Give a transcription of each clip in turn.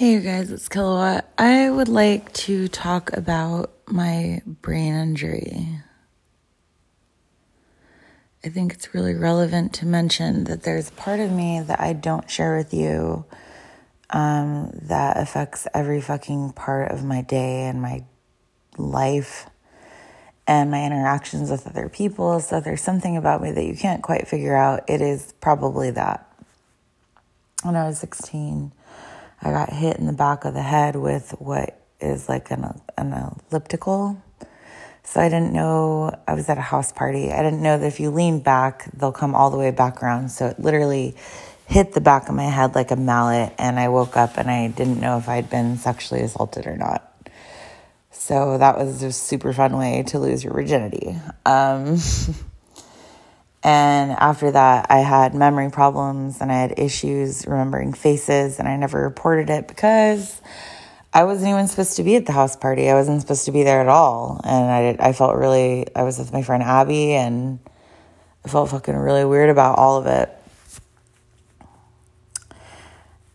Hey, you guys, it's Kilowatt. I would like to talk about my brain injury. I think it's really relevant to mention that there's part of me that I don't share with you um, that affects every fucking part of my day and my life and my interactions with other people. So there's something about me that you can't quite figure out. It is probably that. When I was 16, I got hit in the back of the head with what is like an, an elliptical. So I didn't know, I was at a house party. I didn't know that if you lean back, they'll come all the way back around. So it literally hit the back of my head like a mallet. And I woke up and I didn't know if I'd been sexually assaulted or not. So that was a super fun way to lose your virginity. Um, And after that, I had memory problems and I had issues remembering faces, and I never reported it because I wasn't even supposed to be at the house party. I wasn't supposed to be there at all. And I, did, I felt really, I was with my friend Abby, and I felt fucking really weird about all of it.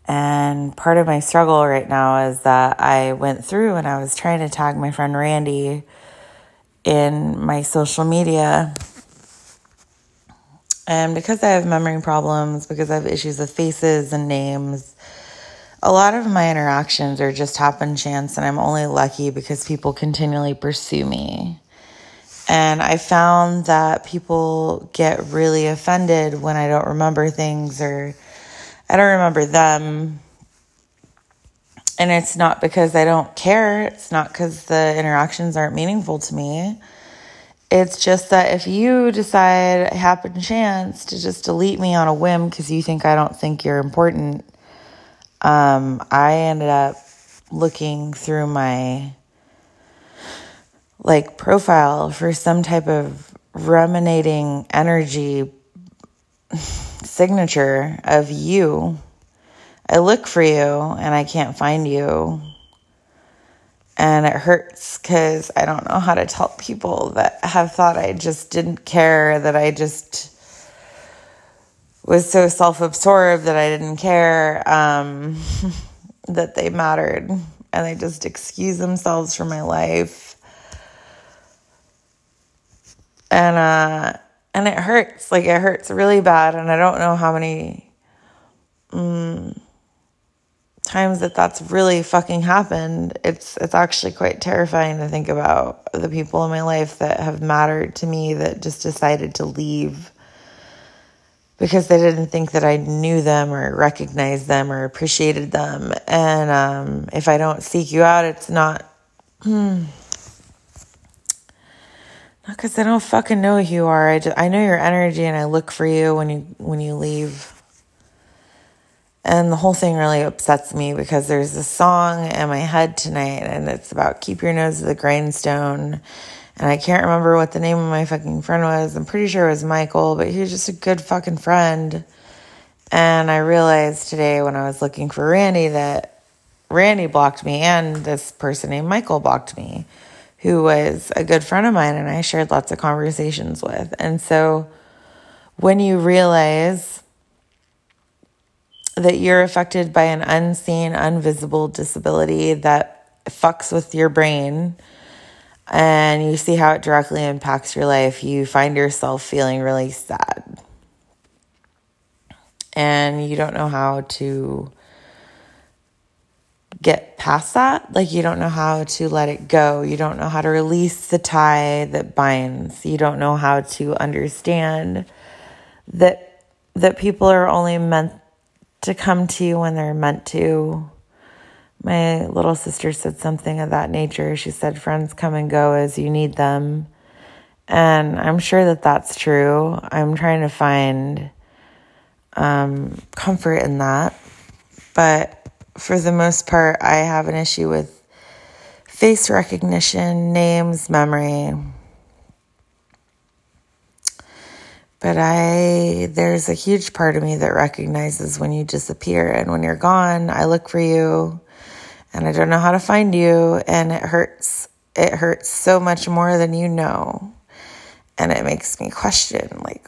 And part of my struggle right now is that I went through and I was trying to tag my friend Randy in my social media and because I have memory problems, because I have issues with faces and names, a lot of my interactions are just happen chance, and I'm only lucky because people continually pursue me. And I found that people get really offended when I don't remember things or I don't remember them. And it's not because I don't care, it's not because the interactions aren't meaningful to me. It's just that if you decide, happen chance, to just delete me on a whim because you think I don't think you're important, um, I ended up looking through my like profile for some type of ruminating energy signature of you. I look for you and I can't find you and it hurts because I don't know how to tell people that have thought I just didn't care, that I just was so self absorbed that I didn't care, um, that they mattered, and they just excuse themselves from my life. And, uh, and it hurts, like it hurts really bad, and I don't know how many. Um, times that that's really fucking happened, it's it's actually quite terrifying to think about the people in my life that have mattered to me that just decided to leave because they didn't think that I knew them or recognized them or appreciated them. And um, if I don't seek you out, it's not. Hmm, not because I don't fucking know who you are. I, just, I know your energy and I look for you when you when you leave. And the whole thing really upsets me because there's a song in my head tonight and it's about keep your nose to the grindstone. And I can't remember what the name of my fucking friend was. I'm pretty sure it was Michael, but he was just a good fucking friend. And I realized today when I was looking for Randy that Randy blocked me and this person named Michael blocked me, who was a good friend of mine and I shared lots of conversations with. And so when you realize that you're affected by an unseen, invisible disability that fucks with your brain and you see how it directly impacts your life, you find yourself feeling really sad. And you don't know how to get past that. Like, you don't know how to let it go. You don't know how to release the tie that binds. You don't know how to understand that that people are only meant to come to you when they're meant to. My little sister said something of that nature. She said, Friends come and go as you need them. And I'm sure that that's true. I'm trying to find um, comfort in that. But for the most part, I have an issue with face recognition, names, memory. But I, there's a huge part of me that recognizes when you disappear and when you're gone, I look for you and I don't know how to find you and it hurts. It hurts so much more than you know. And it makes me question like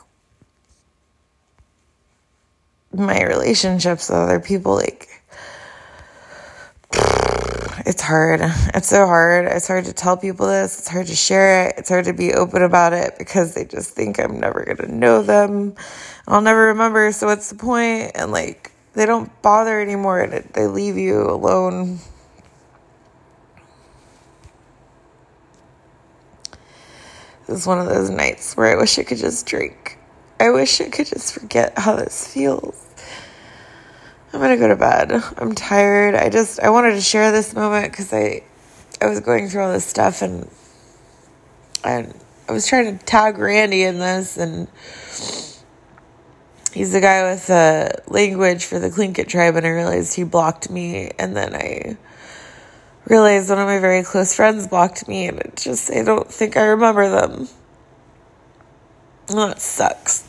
my relationships with other people. Like, it's hard. It's so hard. It's hard to tell people this. It's hard to share it. It's hard to be open about it because they just think I'm never going to know them. I'll never remember. So what's the point? And like, they don't bother anymore and they leave you alone. This is one of those nights where I wish I could just drink. I wish I could just forget how this feels. I'm gonna go to bed. I'm tired. I just I wanted to share this moment because I I was going through all this stuff and I I was trying to tag Randy in this and he's the guy with the language for the Tlingit tribe and I realized he blocked me and then I realized one of my very close friends blocked me and it just I don't think I remember them. Well, that sucks.